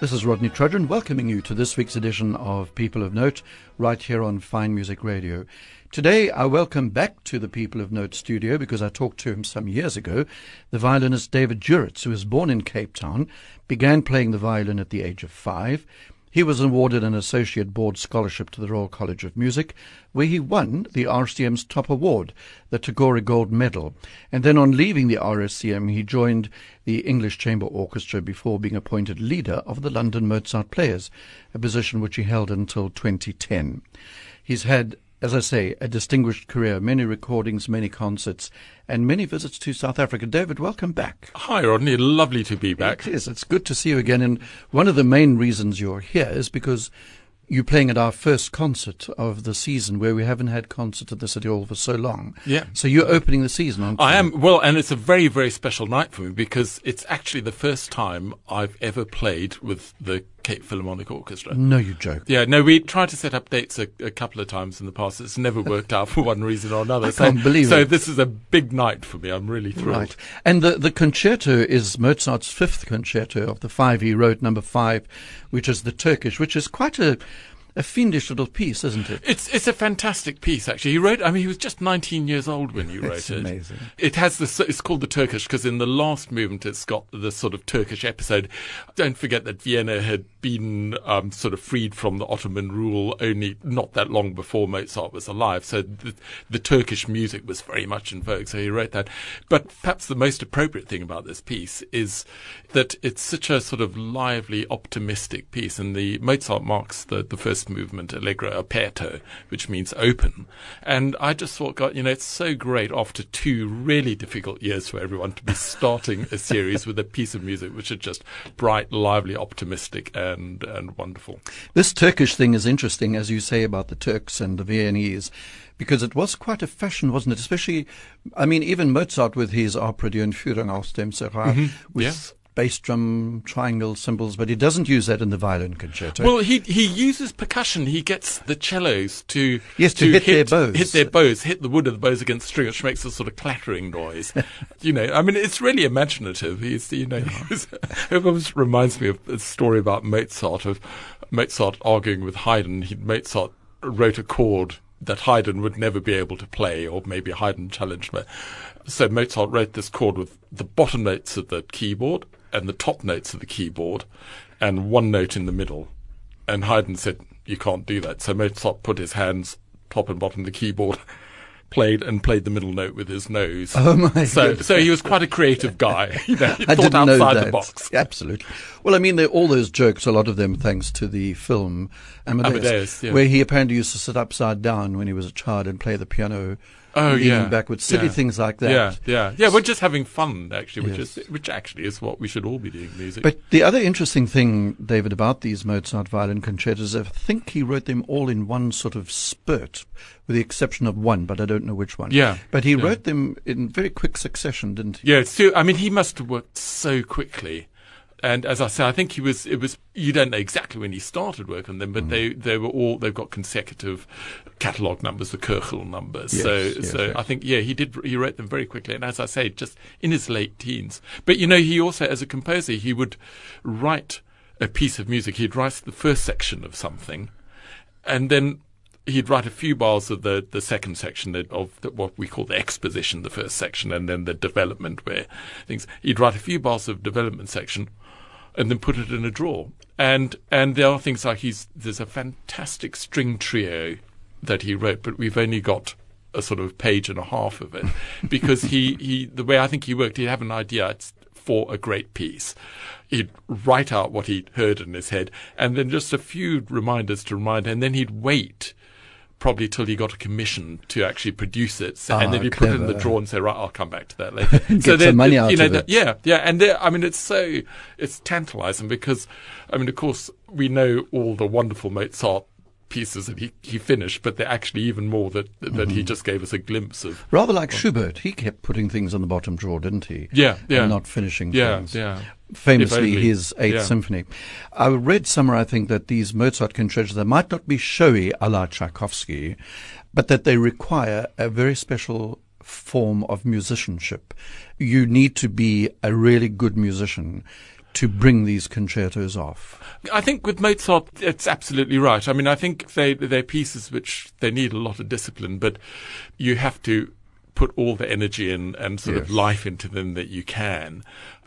This is Rodney Trudgeon welcoming you to this week's edition of People of Note right here on Fine Music Radio. Today I welcome back to the People of Note studio because I talked to him some years ago, the violinist David Juritz, who was born in Cape Town, began playing the violin at the age of five. He was awarded an Associate Board Scholarship to the Royal College of Music, where he won the RCM's top award, the Tagore Gold Medal. And then on leaving the RSCM, he joined the English Chamber Orchestra before being appointed leader of the London Mozart Players, a position which he held until 2010. He's had as I say, a distinguished career, many recordings, many concerts, and many visits to South Africa. David, welcome back. Hi, Rodney. Lovely to be back. It is. It's good to see you again. And one of the main reasons you're here is because you're playing at our first concert of the season where we haven't had concert at the City Hall for so long. Yeah. So you're opening the season, aren't you? I am well, and it's a very, very special night for me because it's actually the first time I've ever played with the Cape Philharmonic Orchestra. No, you joke. Yeah, no, we tried to set up dates a, a couple of times in the past. It's never worked out for one reason or another. I so, can't believe so it. this is a big night for me. I'm really thrilled. Right. And the, the concerto is Mozart's fifth concerto of the five he wrote, number five, which is the Turkish, which is quite a, a fiendish little piece, isn't it? It's it's a fantastic piece actually. He wrote. I mean, he was just 19 years old when he wrote It's it. amazing. It has this. It's called the Turkish because in the last movement it's got the sort of Turkish episode. Don't forget that Vienna had been um, sort of freed from the Ottoman rule only not that long before Mozart was alive. So the, the Turkish music was very much in vogue. So he wrote that. But perhaps the most appropriate thing about this piece is that it's such a sort of lively, optimistic piece. And the Mozart marks the, the first movement, Allegro aperto, which means open. And I just thought, God, you know, it's so great after two really difficult years for everyone to be starting a series with a piece of music which is just bright, lively, optimistic, and, and wonderful. This Turkish thing is interesting, as you say about the Turks and the Viennese, because it was quite a fashion, wasn't it? Especially, I mean, even Mozart with his Opera Die Entführung aus dem Serail, mm-hmm. with yeah. Bass drum, triangle cymbals, but he doesn't use that in the violin concerto. Well, he he uses percussion. He gets the cellos to Yes, to hit their bows. hit their bows, hit the wood of the bows against the string, which makes a sort of clattering noise. you know, I mean, it's really imaginative. He's you know, he's, it almost reminds me of a story about Mozart of Mozart arguing with Haydn. He, Mozart wrote a chord that Haydn would never be able to play, or maybe Haydn challenged me. So Mozart wrote this chord with the bottom notes of the keyboard and the top notes of the keyboard, and one note in the middle. And Haydn said, "You can't do that." So Mozart put his hands top and bottom of the keyboard, played and played the middle note with his nose. Oh, my So, goodness. so he was quite a creative guy. You know, he I thought outside that. the box. Absolutely. Well, I mean, there- all those jokes, a lot of them thanks to the film Amadeus, Amadeus, yeah. where he apparently used to sit upside down when he was a child and play the piano, Oh, yeah. backwards, silly Yeah. things like that. Yeah, yeah, yeah. We're just having fun, actually, which Yes. is which actually is what we should all be doing. Music. But the other interesting thing, David, about these Mozart violin concertos, I think he wrote them all in one sort of spurt, with the exception of one, but I don't know which one. Yeah, But he yeah. wrote them in very quick succession, didn't he? Yeah, so I mean, he must have worked so quickly. And as I say, I think he was. It was. You don't know exactly when he started work on them, but mm. they they were all. They've got consecutive catalogue numbers, the Köchel numbers. Yes, so yes, so yes. I think yeah, he did. He wrote them very quickly, and as I say, just in his late teens. But you know, he also, as a composer, he would write a piece of music. He'd write the first section of something, and then he'd write a few bars of the, the second section of the, what we call the exposition, the first section, and then the development where things. He'd write a few bars of development section, and then put it in a drawer. And and there are things like he's there's a fantastic string trio that he wrote, but we've only got a sort of page and a half of it because he, he the way I think he worked, he'd have an idea for a great piece. He'd write out what he'd heard in his head, and then just a few reminders to remind, and then he'd wait probably till he got a commission to actually produce it, so, Ah, and then he put it in the drawer and say, right, I'll come back to that later. Get so some then, money out you know, of it. yeah, yeah, and I mean, it's so it's tantalising because, I mean, of course, we know all the wonderful Mozart pieces that he, he finished, but they're actually even more that that Mm-hmm. he just gave us a glimpse of. Rather like Schubert, he kept putting things on the bottom drawer, didn't he? Yeah, yeah. And not finishing Yeah, things. yeah. Famously, his Eighth Yeah. Symphony. I read somewhere, I think, that these Mozart concertos, they might not be showy a la Tchaikovsky, but that they require a very special form of musicianship. You need to be a really good musician to bring these concertos off. I think with Mozart, it's absolutely right. I mean, I think they they're pieces which they need a lot of discipline, but you have to put all the energy in and sort of life into them that you can.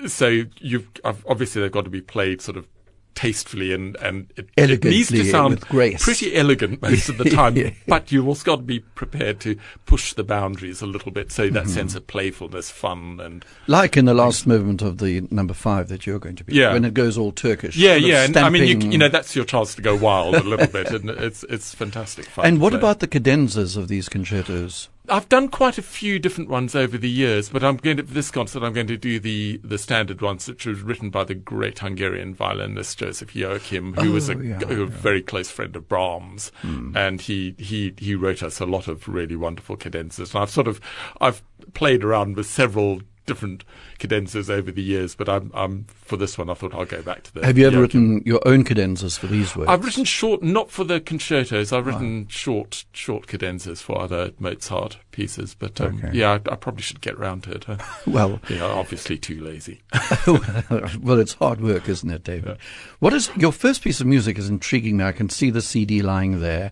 So you've obviously they've got to be played sort of tastefully and and it, it needs to sound pretty elegant most of the time. Yeah. But you've also got to be prepared to push the boundaries a little bit, so Mm-hmm. that sense of playfulness, fun, and Like in the last movement of the number five that you're going to be, Yeah. when it goes all Turkish. yeah, yeah. And I mean, you, you know, that's your chance to go wild a little bit, and it's it's fantastic fun. And what play. about the cadenzas of these concertos? I've done quite a few different ones over the years, but I'm going to for this concert. I'm going to do the the standard ones, which was written by the great Hungarian violinist Joseph Joachim, who was a, Oh, yeah, a yeah. Very close friend of Brahms, hmm. and he he he wrote us a lot of really wonderful cadenzas. And I've sort of I've played around with several different cadenzas over the years, but I'm I'm for this one I thought I'll go back to the. Have you ever Joachim. written your own cadenzas for these works? I've written short, not for the concertos. I've written short, short cadenzas for other Mozart pieces. But um, Okay. yeah, I, I probably should get round to it. huh? Well, know, obviously too lazy. well, it's hard work, isn't it, David? What is your first piece of music? Is intriguing me. I can see the CD lying there.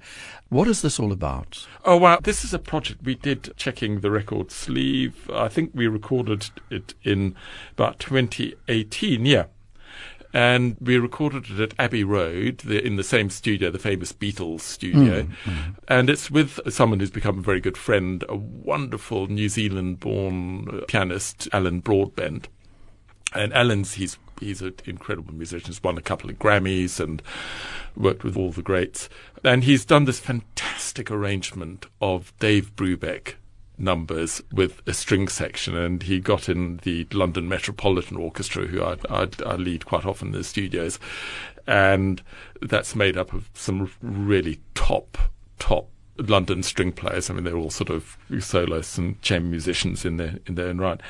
What is this all about? oh wow, this is a project we did checking the record sleeve. I think we recorded it in about 2018. Yeah. And we recorded it at Abbey Road, the, in the same studio, the famous Beatles studio. Mm, mm. And it's with someone who's become a very good friend, a wonderful New Zealand born pianist, Alan Broadbent. And Alan's he's he's an incredible musician. He's won a couple of Grammys and worked with all the greats. And he's done this fantastic arrangement of Dave Brubeck numbers with a string section, and he got in the London Metropolitan Orchestra, who I, I, I lead quite often in the studios, and that's made up of some really top top London string players. I mean, they're all sort of soloists and chamber musicians in their in their own right.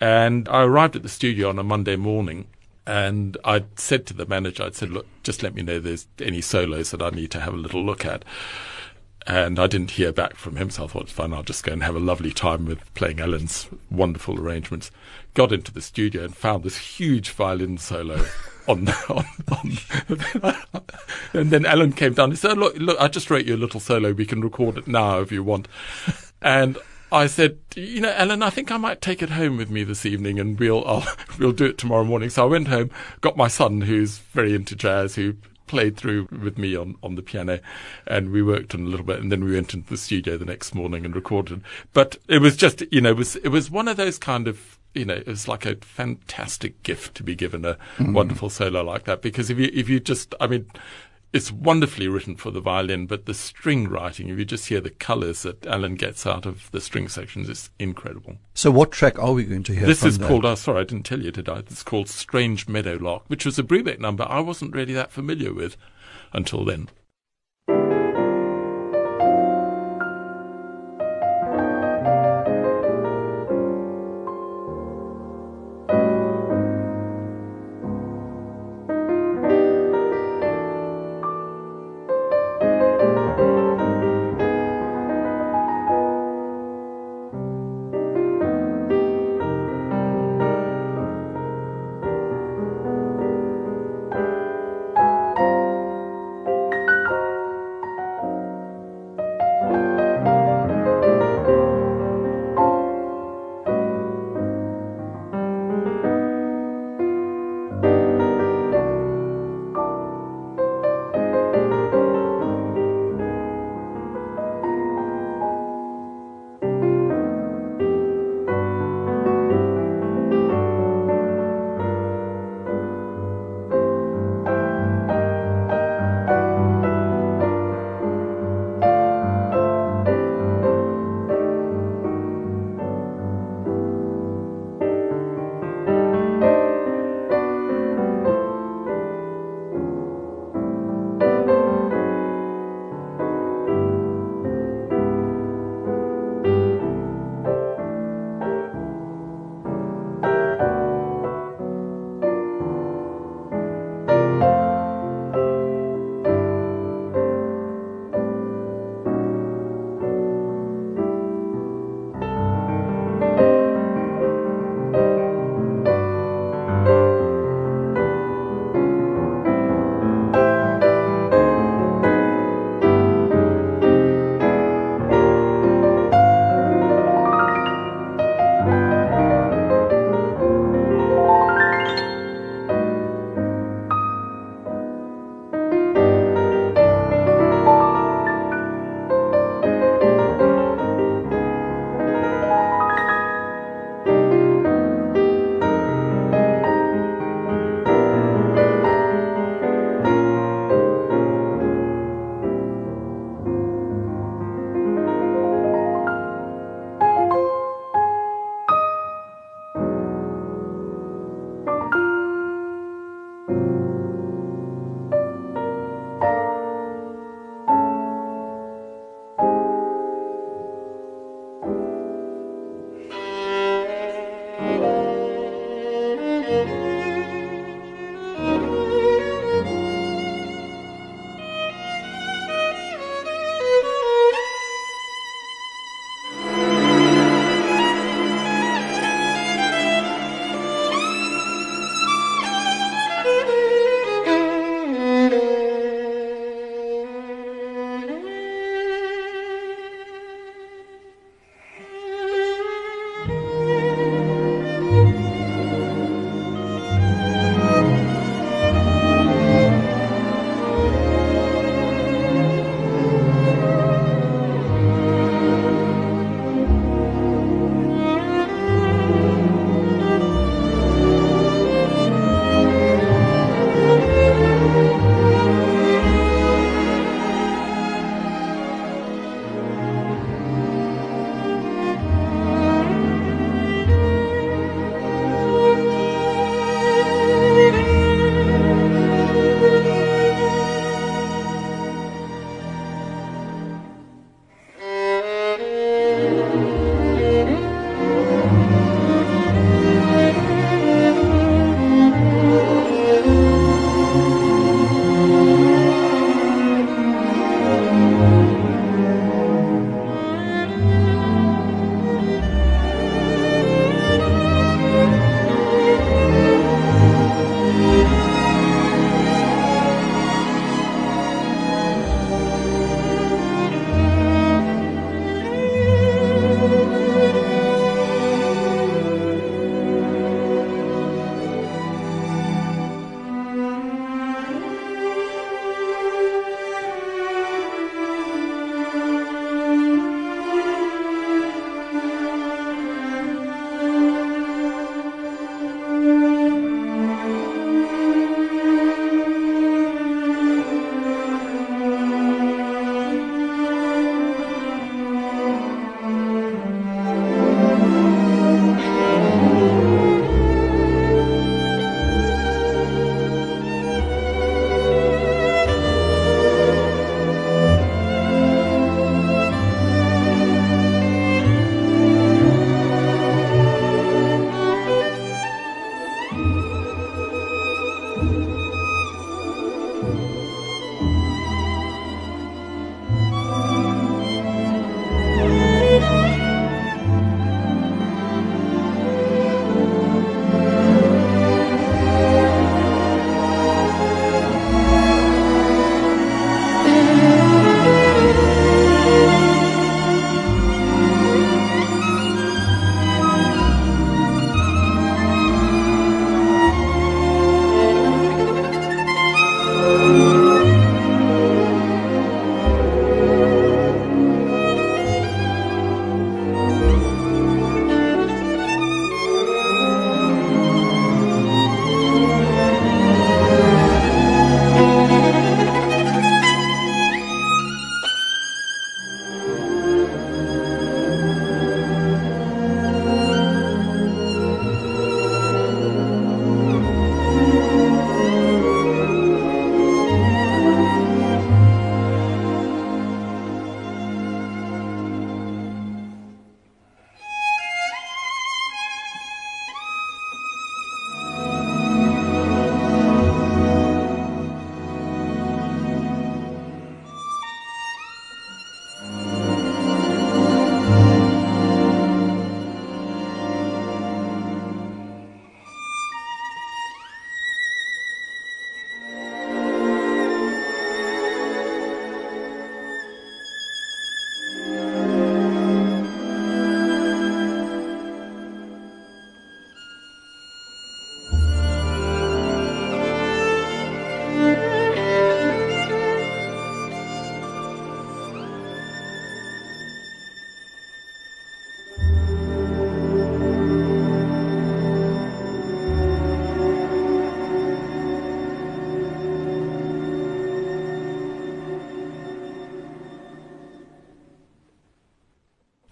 And I arrived at the studio on a Monday morning, and I said to the manager, I said, "Look, just let me know if there's any solos that I need to have a little look at." And I didn't hear back from him, so I thought, fine, I'll just go and have a lovely time with playing Alan's wonderful arrangements. Got into the studio and found this huge violin solo on, on, on and then Alan came down. He said, "Look, look, I just wrote you a little solo. We can record it now if you want." And I said, "You know, Alan, I think I might take it home with me this evening, and we'll I'll, we'll do it tomorrow morning." So I went home, got my son, who's very into jazz, who played through with me on, on the piano and we worked on a little bit and then we went into the studio the next morning and recorded but it was just you know it was it was one of those kind of you know it was like a fantastic gift to be given a mm. wonderful solo like that because if you if you just i mean it's wonderfully written for the violin, but the string writing, if you just hear the colours that Alan gets out of the string sections, is incredible. So, what track are we going to hear? This is that? called, oh, sorry, I didn't tell you, did I? It's called Strange Meadowlark, which was a Brubeck number I wasn't really that familiar with until then.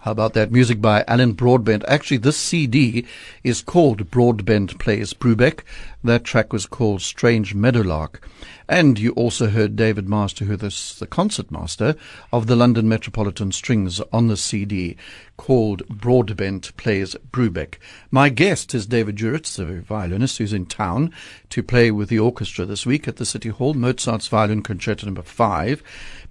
How about that? Music by Alan Broadbent. Actually, this CD is called Broadbent Plays Brubeck. That track was called Strange Meadowlark. And you also heard David Master, who is the concertmaster of the London Metropolitan Strings on the CD called Broadbent Plays Brubeck. My guest is David Juritz, the violinist who's in town to play with the orchestra this week at the City Hall, Mozart's Violin Concerto number five.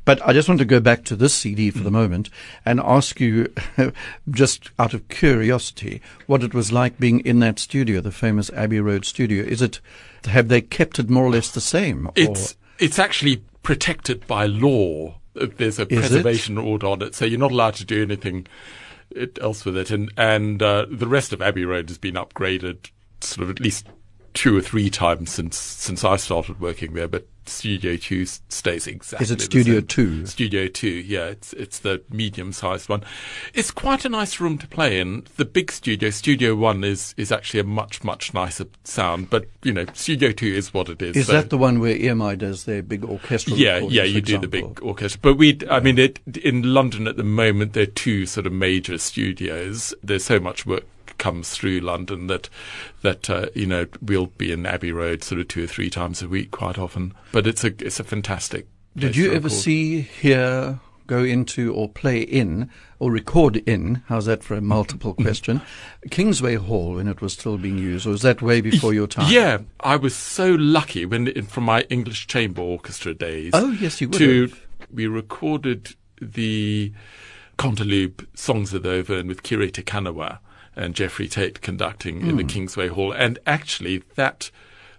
But I just want to go back to this CD for the moment and ask you, just out of curiosity, what it was like being in that studio, the famous Abbey Road studio. Is it, have they kept it more or less the same? It's or? it's actually protected by law. There's a Is preservation order on it, so you're not allowed to do anything else with it. And and uh, the rest of Abbey Road has been upgraded, sort of at least two or three times since since I started working there. But Studio Two stays exactly. Is it the Studio same. 2? Studio Two, yeah, it's it's the medium-sized one. It's quite a nice room to play in. The big studio, Studio One, is is actually a much much nicer sound. But you know, Studio Two is what it is. Is so- that the one where EMI does their big orchestral? yeah, yeah, you do the big orchestra. But we, I mean, it, in London at the moment, there are two sort of major studios. There's so much work comes through London that that uh, you know we'll be in Abbey Road sort of two or three times a week quite often. But it's a it's a fantastic. Did you ever see, hear, go into, or play in, or record in? How's that for a multiple question? Kingsway Hall when it was still being used, or was that way before your time? Yeah, I was so lucky when in, from my English chamber orchestra days. Oh, yes, you would to have. we recorded the Canteloube Songs of the Auvergne with Kiri Te Kanawa and Jeffrey Tate conducting in the Hmm. Kingsway Hall, and actually that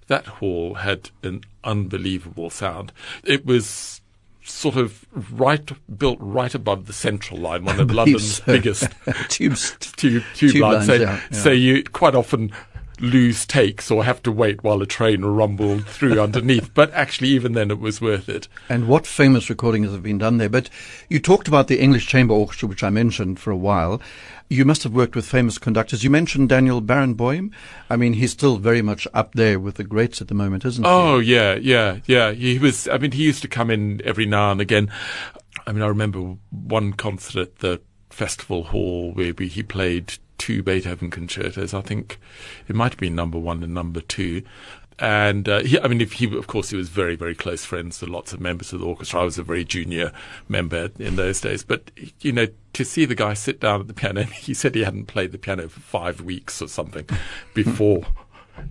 that hall had an unbelievable sound. It was sort of right built right above the central line, one of London's so. biggest Tubes. tube, tube, Tube lines. lines, So, yeah, yeah. so you quite often lose takes or have to wait while a train rumbled through underneath. But actually, even then, it was worth it. And what famous recordings have been done there? But you talked about the English Chamber Orchestra, which I mentioned for a while. You must have worked with famous conductors. You mentioned Daniel Barenboim. I mean, he's still very much up there with the greats at the moment, isn't he? Oh yeah, yeah, yeah. He was. I mean, he used to come in every now and again. I mean, I remember one concert at the festival hall where we, he played two Beethoven concertos. I think it might have been number one and number two. And uh, he, I mean, if he, of course, he was very, very close friends to lots of members of the orchestra. I was a very junior member in those days, but you know, to see the guy sit down at the piano, he said he hadn't played the piano for five weeks or something before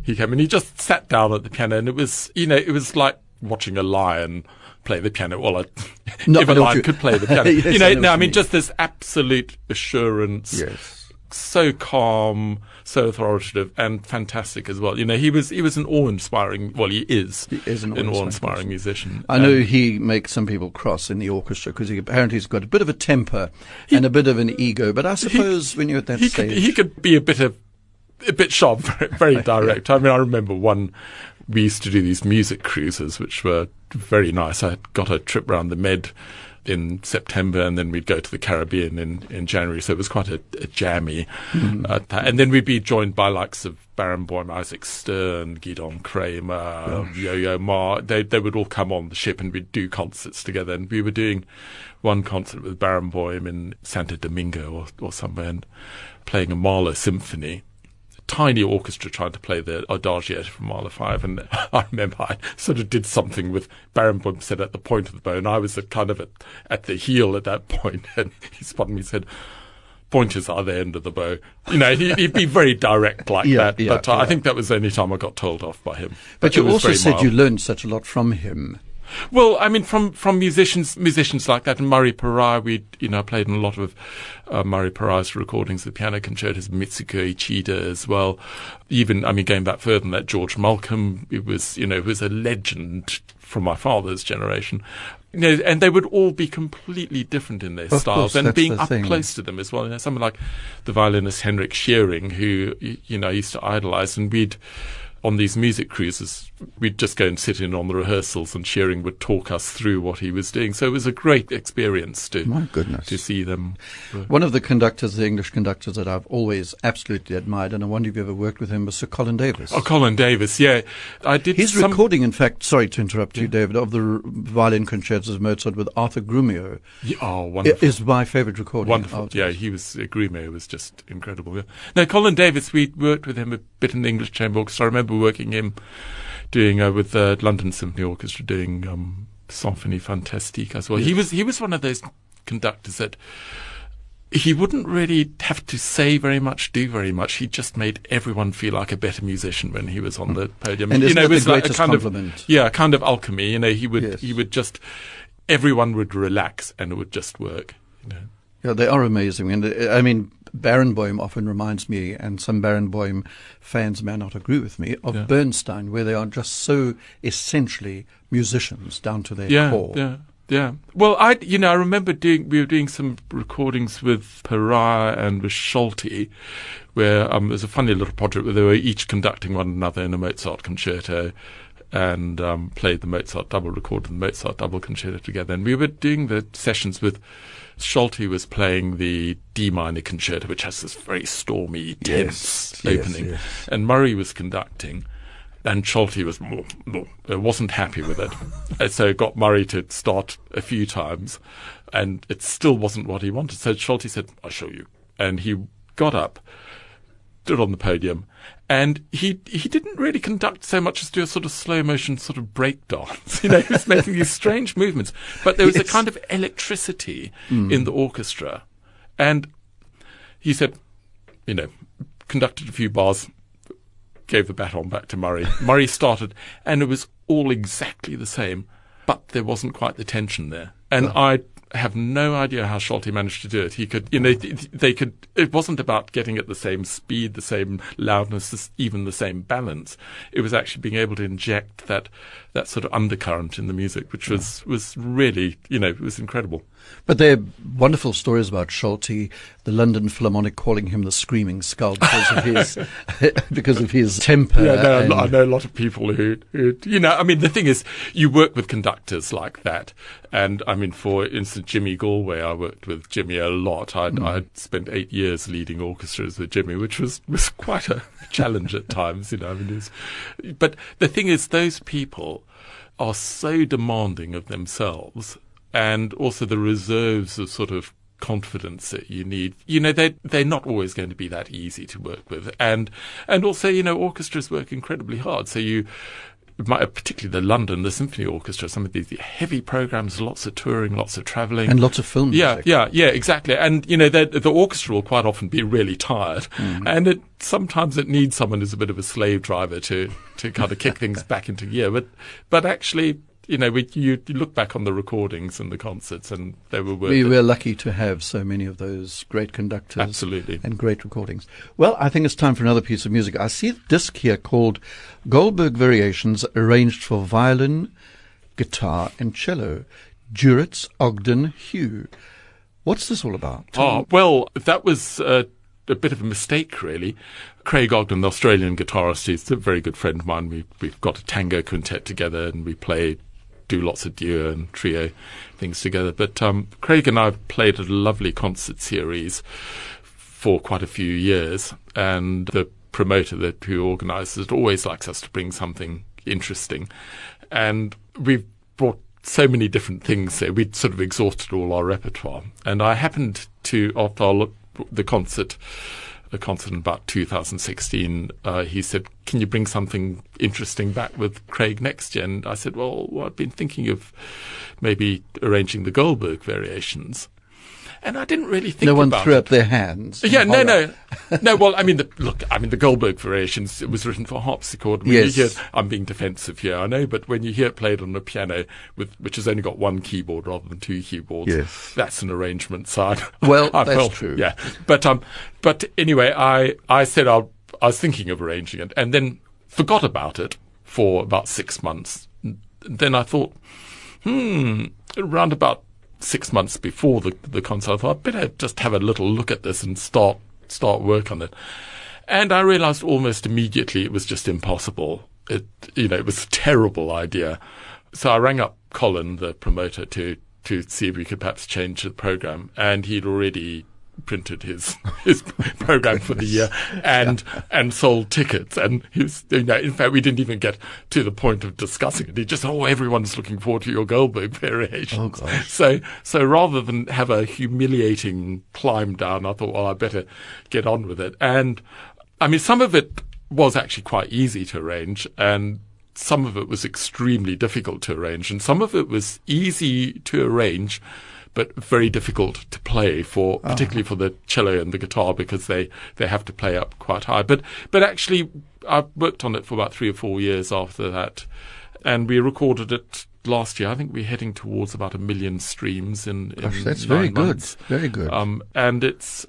he came, and he just sat down at the piano, and it was, you know, it was like watching a lion play the piano. Well, I, No, if I a lion you- could play the piano, Yes, you I know, know no, I mean, mean. just this absolute assurance Yes. so calm, so authoritative, and fantastic as well. You know, he was he was an awe-inspiring. Well, he is, He is an an awe-inspiring awe-inspiring musician. I know Um, he makes some people cross in the orchestra because he apparently has got a bit of a temper and a bit of an ego. But I suppose when you're at that he could stage, he could be a bit of a bit sharp, very, very direct. I mean, I remember one. We used to do these music cruises, which were very nice. I got a trip around the Med in September, and then we'd go to the Caribbean in, in January. So it was quite a, a jammy. Uh, th- and then we'd be joined by likes of Barenboim, Isaac Stern, Gidon Kremer, Yo-Yo Ma. They they would all come on the ship, and we'd do concerts together. And we were doing one concert with Barenboim in Santo Domingo or, or somewhere, and playing a Mahler symphony tiny orchestra trying to play the Adagio from Mahler 5. And I remember I sort of did something with Baron. Barenboim said at the point of the bow, and I was kind of at, at the heel at that point, and he spotted me and said, Pointers are the end of the bow. You know, he, he'd be very direct like Yeah, that. yeah, but uh, yeah. I think that was the only time I got told off by him. but it you also said mild. you learned such a lot from him. Well, I mean, from from musicians musicians like that, and Murray Perahia, we you know played in a lot of uh, Murray Perahia's recordings, the piano concertos, Mitsuko Uchida as well. Even I mean, going back further than that, George Malcolm, it was you know was a legend from my father's generation. You know, and they would all be completely different in their Of styles, course, and being up thing. close to them as well. You know, someone like the violinist Henryk Szeryng, who you know used to idolize, and we'd on these music cruises, we'd just go and sit in on the rehearsals, and Szeryng would talk us through what he was doing. So it was a great experience to My goodness. to see them. One of the conductors, the English conductors that I've always absolutely admired, and I wonder if you ever worked with him, was Sir Colin Davis. Oh, Colin Davis, yeah, I did. His some, recording, in fact, sorry to interrupt you, David, of the violin concertos of Mozart with Arthur Grumiaux Yeah, oh, wonderful. is my favorite recording. Wonderful. Yeah, he was, Grumiaux was just incredible. Yeah. No, Colin Davis, we worked with him a bit in the English Chamber Orchestra. I remember working him doing, uh, with the London Symphony Orchestra doing, um, Symphonie Fantastique as well. He was, he was one of those conductors that he wouldn't really have to say very much, do very much. He just made everyone feel like a better musician when he was on the podium. And you know, it was like a kind compliment? of yeah, kind of alchemy. You know, he would Yes. he would just everyone would relax and it would just work. You know. Yeah, they are amazing. And uh, I mean, Barenboim often reminds me, and some Barenboim fans may not agree with me, of Yeah. Bernstein, where they are just so essentially musicians down to their yeah, core. Yeah, yeah. Well, I, you know, I remember doing, we were doing some recordings with Perahia and with Solti, where um, there's a funny little project where they were each conducting one another in a Mozart concerto and um, played the Mozart double, recorded the Mozart double concerto together. And we were doing the sessions with Solti was playing the D minor concerto, which has this very stormy, tense Yes, yes, opening, yes. and Murray was conducting. And Solti was uh, wasn't happy with it, and so got Murray to start a few times, and it still wasn't what he wanted. So Solti said, "I'll show you," and he got up, stood on the podium, and he he didn't really conduct so much as do a sort of slow motion sort of break dance. You know, he was making these strange movements, but there was Yes. a kind of electricity hmm. in the orchestra, and he said, you know, conducted a few bars, gave the baton back to Murray. Murray started, and it was all exactly the same, but there wasn't quite the tension there. And oh. I have no idea how Solti managed to do it. He could, you know, th- they could. It wasn't about getting at the same speed, the same loudness, even the same balance. It was actually being able to inject that that sort of undercurrent in the music, which was was really, you know, it was incredible. But there are wonderful stories about Solti, the London Philharmonic calling him the Screaming Skull because of his, because of his temper. Yeah, no, I know a lot of people who, who, you know, I mean, the thing is, you work with conductors like that. And I mean, for instance, Jimmy Galway, I worked with Jimmy a lot. I'd, mm. I'd spent eight years leading orchestras with Jimmy, which was, was quite a challenge at times, you know, I mean, was, but the thing is, those people are so demanding of themselves and also the reserves of sort of confidence that you need. You know, they they're not always going to be that easy to work with, and and also you know orchestras work incredibly hard. So you. my- Particularly the London, the Symphony Orchestra, some of these heavy programs, lots of touring, lots of travelling, and lots of film yeah, music. yeah, yeah, exactly. And you know, the, the orchestra will quite often be really tired, mm-hmm. and it sometimes it needs someone who's a bit of a slave driver to to kind of kick things back into gear. But but actually, you know, we, you, you look back on the recordings and the concerts, and they were worth We it. were lucky to have so many of those great conductors. Absolutely. And great recordings. Well, I think it's time for another piece of music. I see a disc here called Goldberg Variations arranged for violin, guitar, and cello. Juritz, Ogden, Hugh. What's this all about? Oh, well, that was uh, a bit of a mistake, really. Craig Ogden, the Australian guitarist, he's a very good friend of mine. We, we've got a tango quintet together and we play, do lots of duo and trio things together. But um, Craig and I have played a lovely concert series for quite a few years. And the promoter that who organises it always likes us to bring something interesting. And we've brought so many different things there. We'd sort of exhausted all our repertoire. And I happened to, after our, the concert, the concert in about 2016, uh, he said, Can you bring something interesting back with Craig next year? And I said, Well, well I've been thinking of maybe arranging the Goldberg variations. And I didn't really think no one threw it. up their hands. Yeah, no, horror. no, no. Well, I mean, the, look, I mean, the Goldberg Variations. It was written for harpsichord. When Yes. hear, I'm being defensive here, I know, but when you hear it played on a piano with which has only got one keyboard rather than two keyboards, Yes. that's an arrangement side. Well, I that's felt- true. Yeah, but um, but anyway, I I said I'll, I was thinking of arranging it, and then forgot about it for about six months. Then I thought, hmm, around about six months before the the concert, I thought I'd better just have a little look at this and start start work on it. And I realized almost immediately it was just impossible. It, you know, it was a terrible idea. So I rang up Colin, the promoter, to, to see if we could perhaps change the program. And he'd already printed his his program for the year and yeah. and sold tickets. And he was you know in fact we didn't even get to the point of discussing it. He just oh everyone's looking forward to your Goldberg variation. Oh, so so rather than have a humiliating climb down I thought well I better get on with it. And I mean some of it was actually quite easy to arrange and some of it was extremely difficult to arrange. And some of it was easy to arrange but very difficult to play for, ah. particularly for the cello and the guitar because they, they have to play up quite high. But, but actually, I worked on it for about three or four years after that. And we recorded it last year. I think we're heading towards about a million streams in, Gosh, in that's very months. good. Very good. Um, and it's,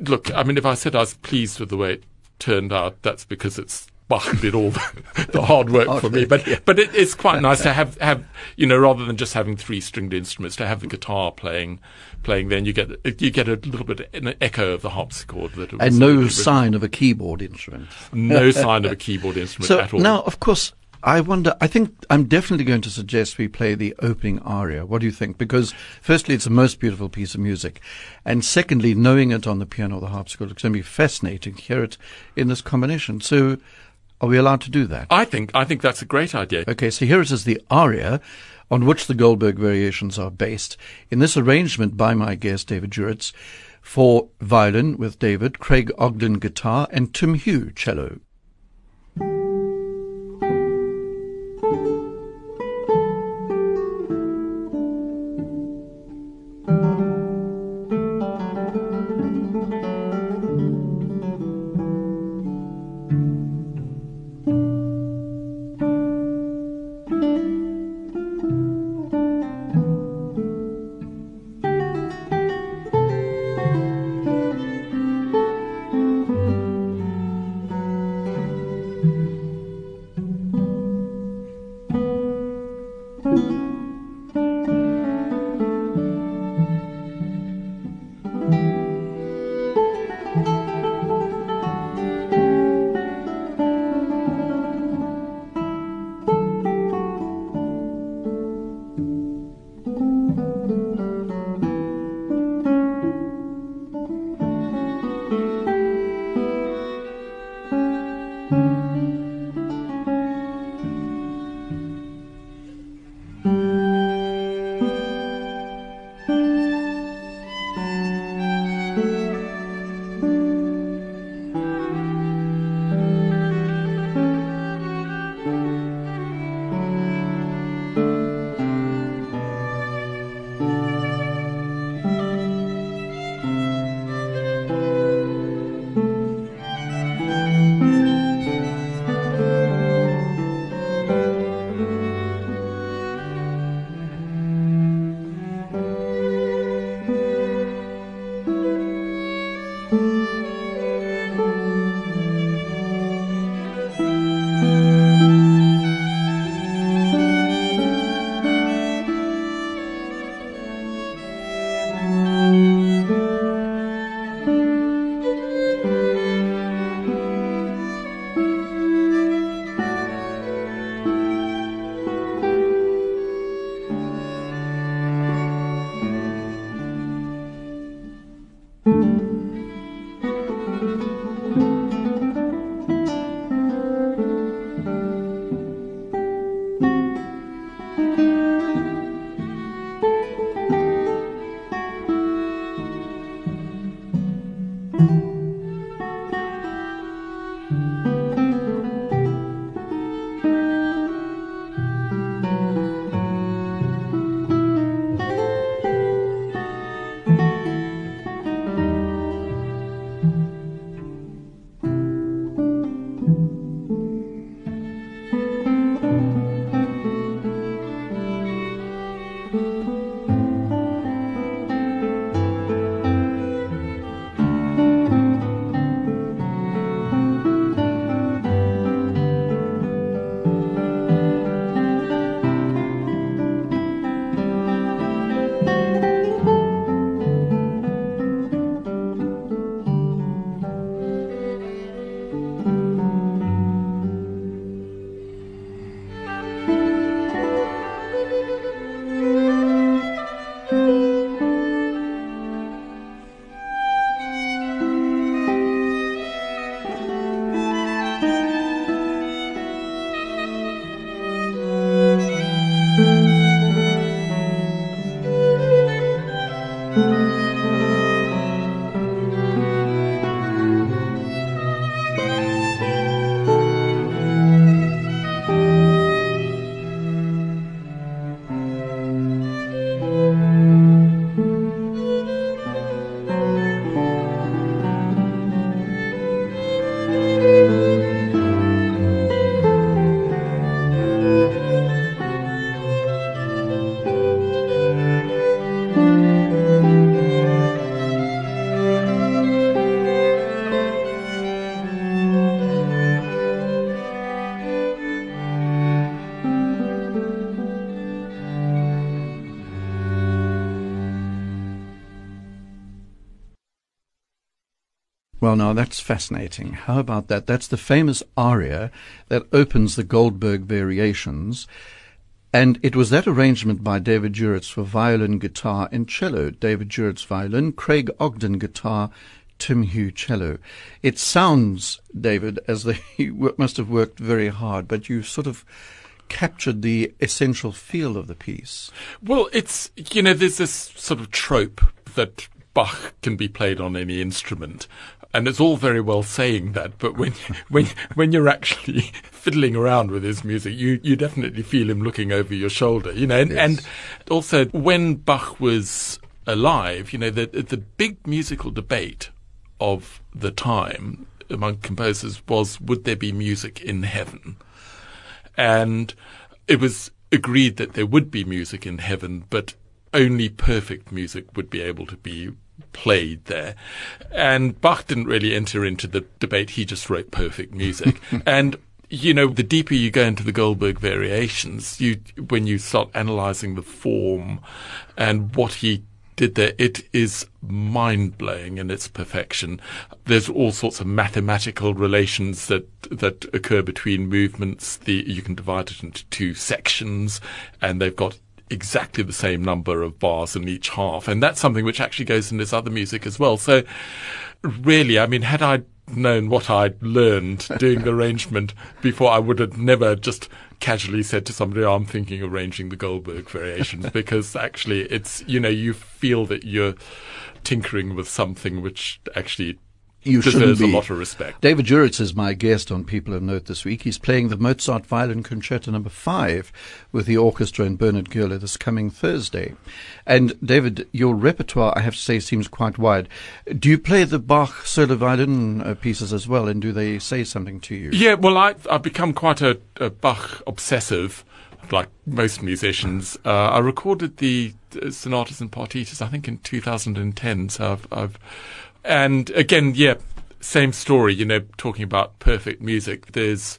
look, I mean, if I said I was pleased with the way it turned out, that's because it's Bach did all the, the hard work for me. But yeah. but it, it's quite nice to have have you know rather than just having three stringed instruments to have the guitar playing playing. Then you get you get a little bit an echo of the harpsichord that and no sign of a keyboard instrument. No sign of a keyboard instrument so at all. Now, of course, I wonder, I think I'm definitely going to suggest we play the opening aria. What do you think? Because firstly, it's a most beautiful piece of music. And secondly, knowing it on the piano or the harpsichord, it's going to be fascinating to hear it in this combination. So are we allowed to do that? I think I think that's a great idea. Okay, so here it is the aria on which the Goldberg variations are based. In this arrangement by my guest David Juritz for violin with David, Craig Ogden guitar, and Tim Hugh cello. Well, now that's fascinating. How about that? That's the famous aria that opens the Goldberg Variations. And it was that arrangement by David Juritz for violin, guitar, and cello. David Juritz violin, Craig Ogden guitar, Tim Hugh cello. It sounds, David, as though you must have worked very hard, but you sort of captured the essential feel of the piece. Well, it's, you know, there's this sort of trope that Bach can be played on any instrument and it's all very well saying that, but when when when you're actually fiddling around with his music, you you definitely feel him looking over your shoulder, you know. And, yes. and also when Bach was alive, you know, the the big musical debate of the time among composers was would there be music in heaven, and it was agreed that there would be music in heaven, but only perfect music would be able to be played there. And Bach didn't really enter into the debate. He just wrote perfect music. and you know, the deeper you go into the Goldberg variations, you when you start analyzing the form and what he did there, it is mind blowing in its perfection. There's all sorts of mathematical relations that that occur between movements. The you can divide it into two sections, and they've got exactly the same number of bars in each half. And that's something which actually goes in this other music as well. So really, I mean, had I known what I'd learned doing the arrangement before, I would have never just casually said to somebody, oh, I'm thinking of arranging the Goldberg variations because actually it's, you know, you feel that you're tinkering with something which actually you deserves be. a lot of respect. David Juritz is my guest on People of Note this week. He's playing the Mozart Violin Concerto Number Five with the orchestra and Bernhard Gueller this coming Thursday. And David, your repertoire, I have to say, seems quite wide. Do you play the Bach solo violin uh, pieces as well, and do they say something to you? Yeah, well, I, I've become quite a, a Bach obsessive like most musicians, uh, I recorded the uh, sonatas and partitas, I think, in 2010. So I've, I've and again, yeah, same story, you know, talking about perfect music. There's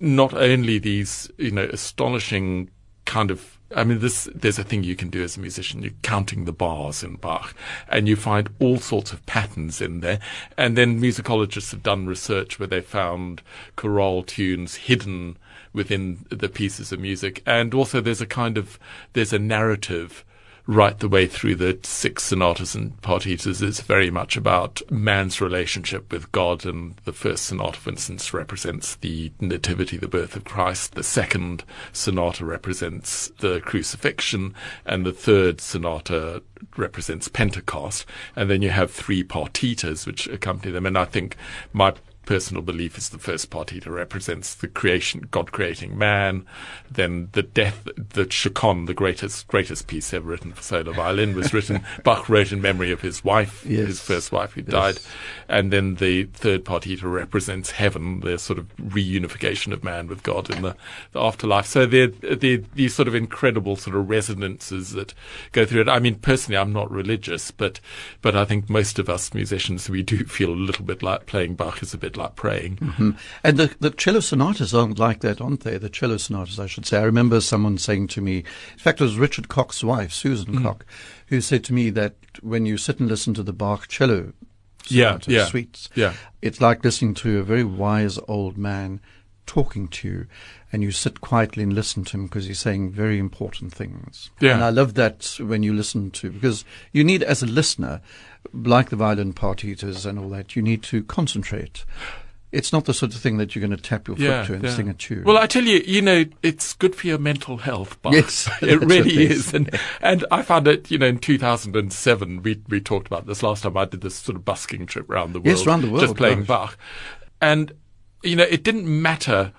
not only these, you know, astonishing kind of I mean, this, there's a thing you can do as a musician. You're counting the bars in Bach and you find all sorts of patterns in there. And then musicologists have done research where they found chorale tunes hidden within the pieces of music. And also there's a kind of, there's a narrative right the way through the six sonatas and partitas is very much about man's relationship with God. And the first sonata, for instance, represents the nativity, the birth of Christ. The second sonata represents the crucifixion. And the third sonata represents Pentecost. And then you have three partitas which accompany them. And I think my personal belief is the first partita represents the creation, God creating man. Then the death, the Chaconne, the greatest greatest piece ever written for solo violin, was written. Bach wrote in memory of his wife, yes. his first wife who yes. died. And then the third partita represents heaven, the sort of reunification of man with God in the, the afterlife. So they're, they're these sort of incredible sort of resonances that go through it. I mean, personally, I'm not religious, but but I think most of us musicians we do feel a little bit like playing Bach is a bit like praying. Mm-hmm. And the, the cello sonatas aren't like that, aren't they? The cello sonatas, I should say. I remember someone saying to me, in fact, it was Richard Koch's wife, Susan mm. Koch, who said to me that when you sit and listen to the Bach cello yeah, yeah, suites, yeah. it's like listening to a very wise old man talking to you and you sit quietly and listen to him because he's saying very important things. Yeah. And I love that when you listen to, because you need, as a listener, like the violin partitas and all that, you need to concentrate it's not the sort of thing that you're going to tap your Yeah, foot to and yeah. sing a tune. Well, I tell you, you know, it's good for your mental health. Bach. Yes, it really is. And and I found it, you know, in 2007, we we talked about this last time. I did this sort of busking trip around the world, Yes, round the world, just playing gosh. Bach, and you know, it didn't matter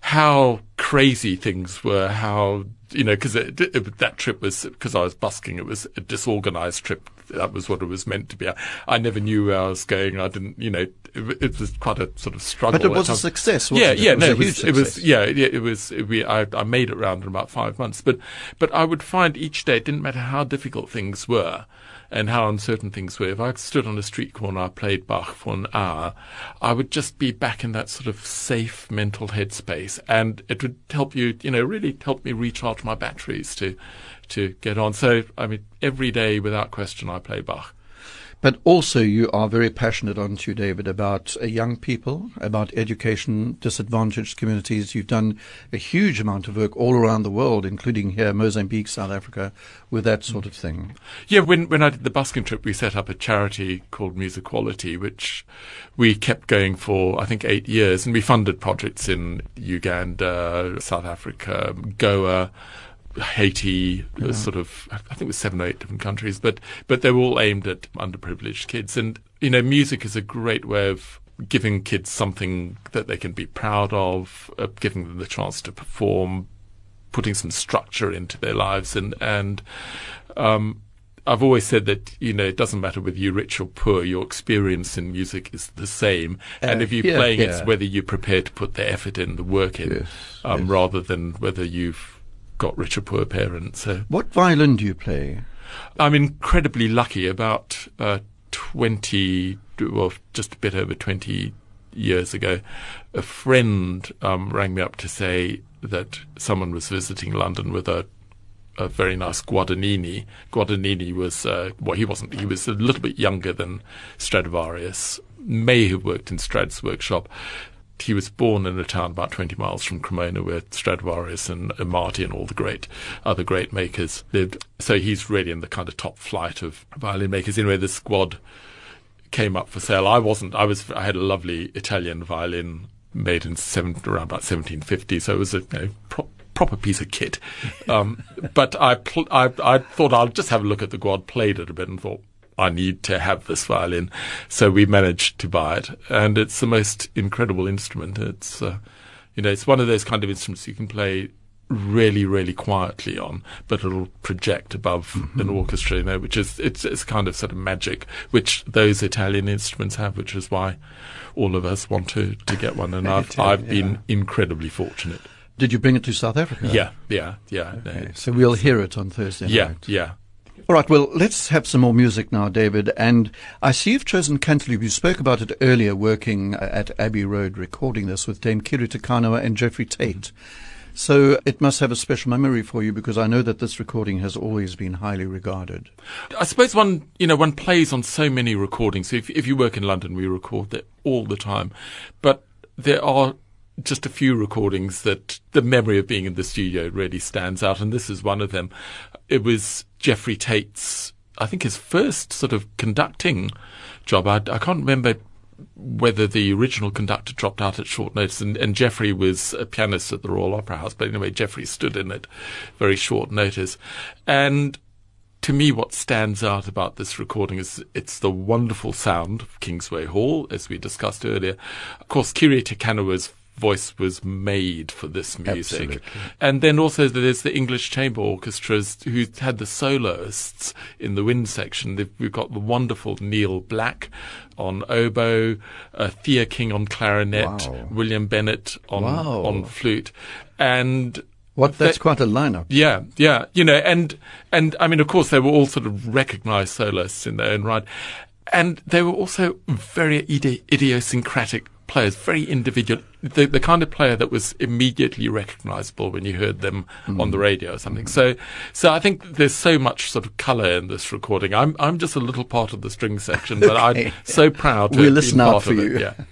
how crazy things were, how you know, because it, it, that trip was because I was busking. It was a disorganized trip. That was what it was meant to be. I, I never knew where I was going. I didn't, you know, it, it was quite a sort of struggle. but it was a success. Wasn't Yeah, it? yeah, it was no, a it was, it was, yeah, yeah, it was. We, I, I made it round in about five months, but, but I would find each day it didn't matter how difficult things were, and how uncertain things were. If I stood on a street corner, I played Bach for an hour, I would just be back in that sort of safe mental headspace, and it would help you, you know, really help me recharge my batteries to, to get on. So, I mean, every day without question, I play Bach. But also, you are very passionate, aren't you, David, about uh, young people, about education, disadvantaged communities. You've done a huge amount of work all around the world, including here, Mozambique, South Africa, with that sort of thing. Yeah, when when I did the busking trip, we set up a charity called Musequality, which we kept going for I think eight years, and we funded projects in Uganda, South Africa, Goa. Haiti, uh, sort of, I think it was seven or eight different countries, but but they're all aimed at underprivileged kids. And you know, music is a great way of giving kids something that they can be proud of, uh, giving them the chance to perform, putting some structure into their lives, and and um, I've always said that you know it doesn't matter whether you're rich or poor, your experience in music is the same, and Uh, if you're yeah, playing, yeah. it's whether you're prepared to put the effort in, the work in, Yes, um, yes. rather than whether you've got rich or poor parents. So What violin do you play? I'm incredibly lucky. About uh, 20, well, just a bit over 20 years ago, a friend um, rang me up to say that someone was visiting London with a a very nice Guadagnini. Guadagnini was, uh, well, he wasn't, he was a little bit younger than Stradivarius, may have worked in Strad's workshop. He was born in a town about 20 miles from Cremona where Stradivarius and Amati and all the great, other great makers lived. So he's really in the kind of top flight of violin makers. Anyway, the squad came up for sale. I wasn't. I was. I had a lovely Italian violin made in seven, around about 1750. So it was a you know, pro- proper piece of kit. Um, but I, pl- I I thought I'll just have a look at the Guad, Played it a bit and thought. I need to have this violin, so we managed to buy it, and it's the most incredible instrument. It's, uh, you know, it's one of those kind of instruments you can play really, really quietly on, but it'll project above Mm-hmm. an orchestra, you know, which is it's it's kind of sort of magic, which those Italian instruments have, which is why all of us want to to get one, and I've too, I've yeah. been incredibly fortunate. Did you bring it to South Africa? Yeah, yeah, yeah, no, so we'll hear it on Thursday yeah, night. yeah. All right, well, let's have some more music now, David. And I see you've chosen Canteloube. You spoke about it earlier, working at Abbey Road, recording this with Dame Kiri Te Kanawa and Jeffrey Tate. So it must have a special memory for you because I know that this recording has always been highly regarded. I suppose one, you know, one plays on so many recordings. If, if you work in London, we record that all the time. But there are just a few recordings that the memory of being in the studio really stands out, and this is one of them. It was Jeffrey Tate's, I think, his first sort of conducting job. I, I can't remember whether the original conductor dropped out at short notice, and, and Jeffrey was a pianist at the Royal Opera House. But anyway, Jeffrey stood in at very short notice, and to me, what stands out about this recording is it's the wonderful sound of Kingsway Hall, as we discussed earlier. Of course, Kiri Te Kanawa's voice was made for this music. Absolutely. And then also there's the English chamber orchestras who had the soloists in the wind section. They've- We've got the wonderful Neil Black on oboe, uh, Thea King on clarinet, Wow. William Bennett on, Wow. on flute. And What? That's They- quite a lineup. yeah, yeah, you know, and and I mean, of course, they were all sort of recognised soloists in their own right, and they were also very idi- idiosyncratic players, very individual, the the kind of player that was immediately recognisable when you heard them on the mm. radio or something. So, so I think there's so much sort of colour in this recording. I'm I'm just a little part of the string section, but Okay. I'm so proud to have listen out for of it. you. Yeah.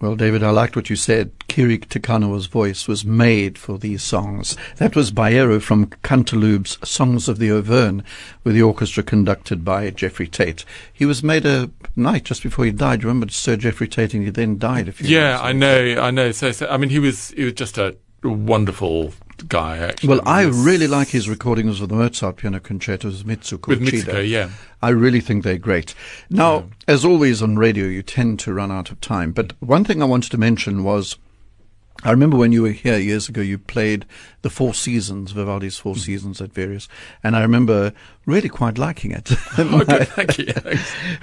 Well, David, I liked what you said. Kiri Te Kanawa's voice was made for these songs. That was Baïlèro from Canteloube's Songs of the Auvergne, with the orchestra conducted by Jeffrey Tate. He was made a knight just before he died. Remember Sir Jeffrey Tate, and he then died a few Yeah, I know, I know. So, so I mean, he was he was just a wonderful guy. Actually, Well, I really like his recordings of the Mozart piano concertos with Mitsuko with Mitsuko. Yeah, I really think they're great. Now, as always on radio, you tend to run out of time. But one thing I wanted to mention was I remember when you were here years ago, you played the Four Seasons, Vivaldi's Four Seasons at various, and I remember really quite liking it. oh, good, thank you.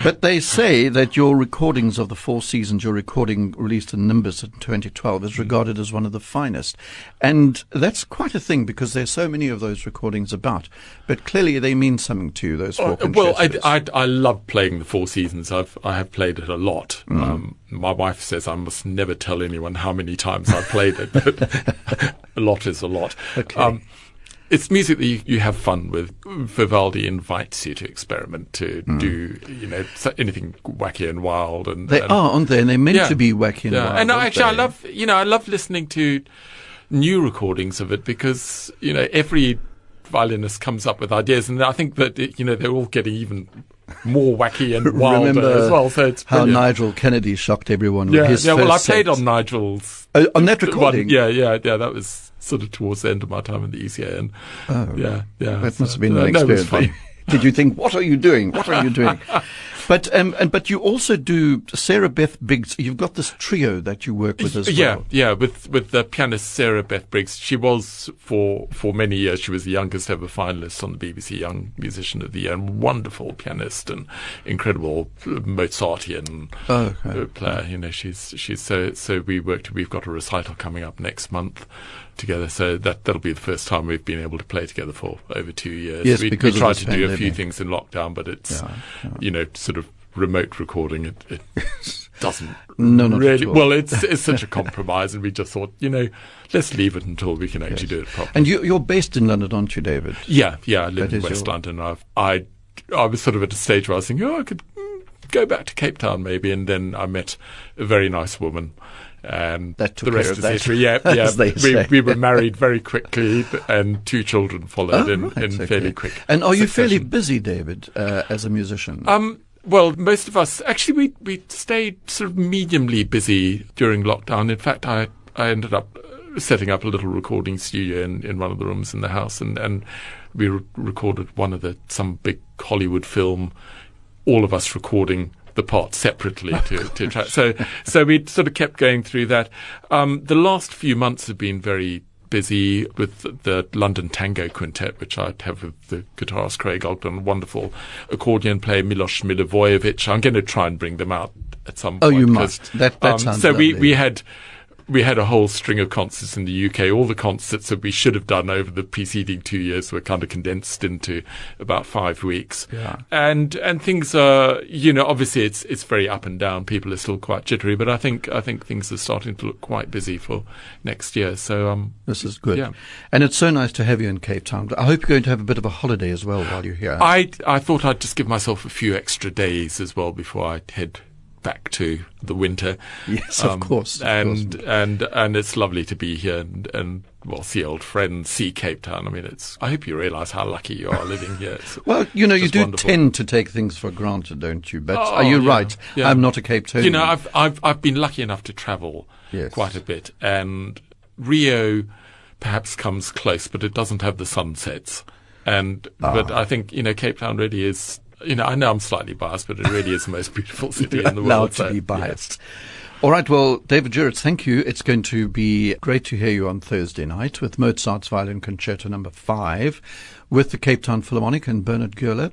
But they say that your recordings of the Four Seasons, your recording released in Nimbus in 2012, is regarded as one of the finest. And that's quite a thing because there's so many of those recordings about. But clearly they mean something to you, those four Uh, well, I. I, I love playing the Four Seasons. I've I have played it a lot. Mm. Um, my wife says I must never tell anyone how many times I've played it, but a lot is a lot. Okay. Um, it's music that you, you have fun with. Vivaldi invites you to experiment, to Mm. do you know anything wacky and wild, and They and, are, aren't they? And they're meant Yeah. to be wacky and yeah. wild. and actually, I love you know I love listening to new recordings of it because you know every violinist comes up with ideas, and I think that you know they're all getting even more wacky and wilder Remember as well. So it's how brilliant. Nigel Kennedy shocked everyone yeah, with his yeah. Well, I played set. on Nigel's Oh, on that one- recording. yeah, yeah, yeah. That was sort of towards the end of my time in the ECA, and Oh, yeah, yeah. That so, must have been uh, an no, experience. fun. Did you think, what are you doing? What are you doing? but um, and but you also do Sarah Beth Briggs. You've got this trio that you work with as yeah, well. yeah, yeah. with with the pianist Sarah Beth Briggs. She was for for many years. She was the youngest ever finalist on the BBC Young Musician of the Year, and wonderful pianist and incredible Mozartian Oh, okay. uh, player. You know, she's she's so so. We worked. We've got a recital coming up next month together. So that that'll be the first time we've been able to play together for over two years. Yes, we, because we tried this to do a few things in lockdown, but it's Yeah, yeah. you know sort of remote recording. It, it doesn't No, not at really. all. Well, it's it's such a compromise, and we just thought, you know, let's leave it until we can actually do it properly. And you, you're based in London, aren't you, David? yeah, yeah, I live That in West your- London. I've, I I was sort of at a stage where I was thinking, oh, I could mm, go back to Cape Town maybe, and then I met a very nice woman. And That took the rest is that, history. Yeah, yeah. we, we were married very quickly, and two children followed Oh, in, right, in okay. fairly quick. And are you fairly busy, David, uh, as a musician? Um, well, most of us actually we we stayed sort of mediumly busy during lockdown. In fact, I I ended up uh, setting up a little recording studio in, in one of the rooms in the house, and and we re- recorded one of the some big Hollywood film. All of us recording the parts separately to to try. So so we sort of kept going through that. Um, the last few months have been very busy with the London Tango Quintet, which I have with the guitarist Craig Ogden, wonderful accordion player Milos Milivojevic. I'm going to try and bring them out at some Oh, point. you 'cause, must. That- that sounds So we, we had we had a whole string of concerts in the UK. All the concerts that we should have done over the preceding two years were kind of condensed into about five weeks. Yeah. And and things are, you know, obviously it's it's very up and down. People are still quite jittery, but I think I think things are starting to look quite busy for next year. So um, this is good. yeah. And it's so nice to have you in Cape Town. I hope you're going to have a bit of a holiday as well while you're here. I I thought I'd just give myself a few extra days as well before I head back to the winter. Yes, of course, of and and and it's lovely to be here and, and well see old friends, see Cape Town. I mean, it's. I hope you realise how lucky you are living here. Well, you know, you do wonderful. tend to take things for granted, don't you? But Oh, are you yeah, right? yeah. I'm not a Cape Town. You know, I've I've I've been lucky enough to travel Yes. quite a bit, and Rio perhaps comes close, but it doesn't have the sunsets. And but Ah. I think you know Cape Town really is. You know, I know I'm slightly biased, but it really is the most beautiful city in the world. allowed to so, be yeah. biased. All right, well, David Juritz, thank you. It's going to be great to hear you on Thursday night with Mozart's Violin Concerto number five with the Cape Town Philharmonic and Bernhard Gueller.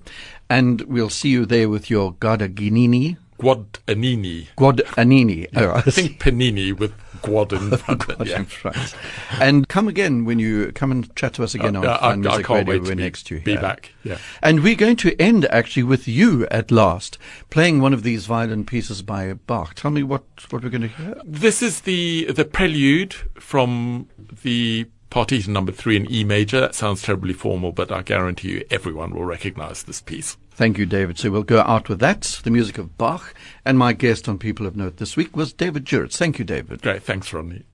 And we'll see you there with your Gardaginini, Guadagnini. Guadagnini. Oh, I I think Panini with Guad in front. God, yeah. right. And come again when you come and chat to us again on Uh, Fine Music Radio to be, next you be here. back. Yeah. And we're going to end actually with you at last playing one of these violin pieces by Bach. Tell me what, what we're going to hear. This is the the prelude from the Partita number three in E major. That sounds terribly formal, but I guarantee you everyone will recognize this piece. Thank you, David. So we'll go out with that, the music of Bach. And my guest on People of Note this week was David Juritz. Thank you, David. Great. Thanks, Rodney.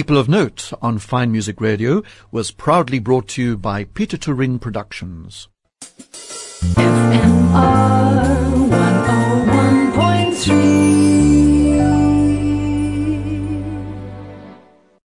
People of Note on Fine Music Radio was proudly brought to you by Peter Turin Productions. FMR 101.3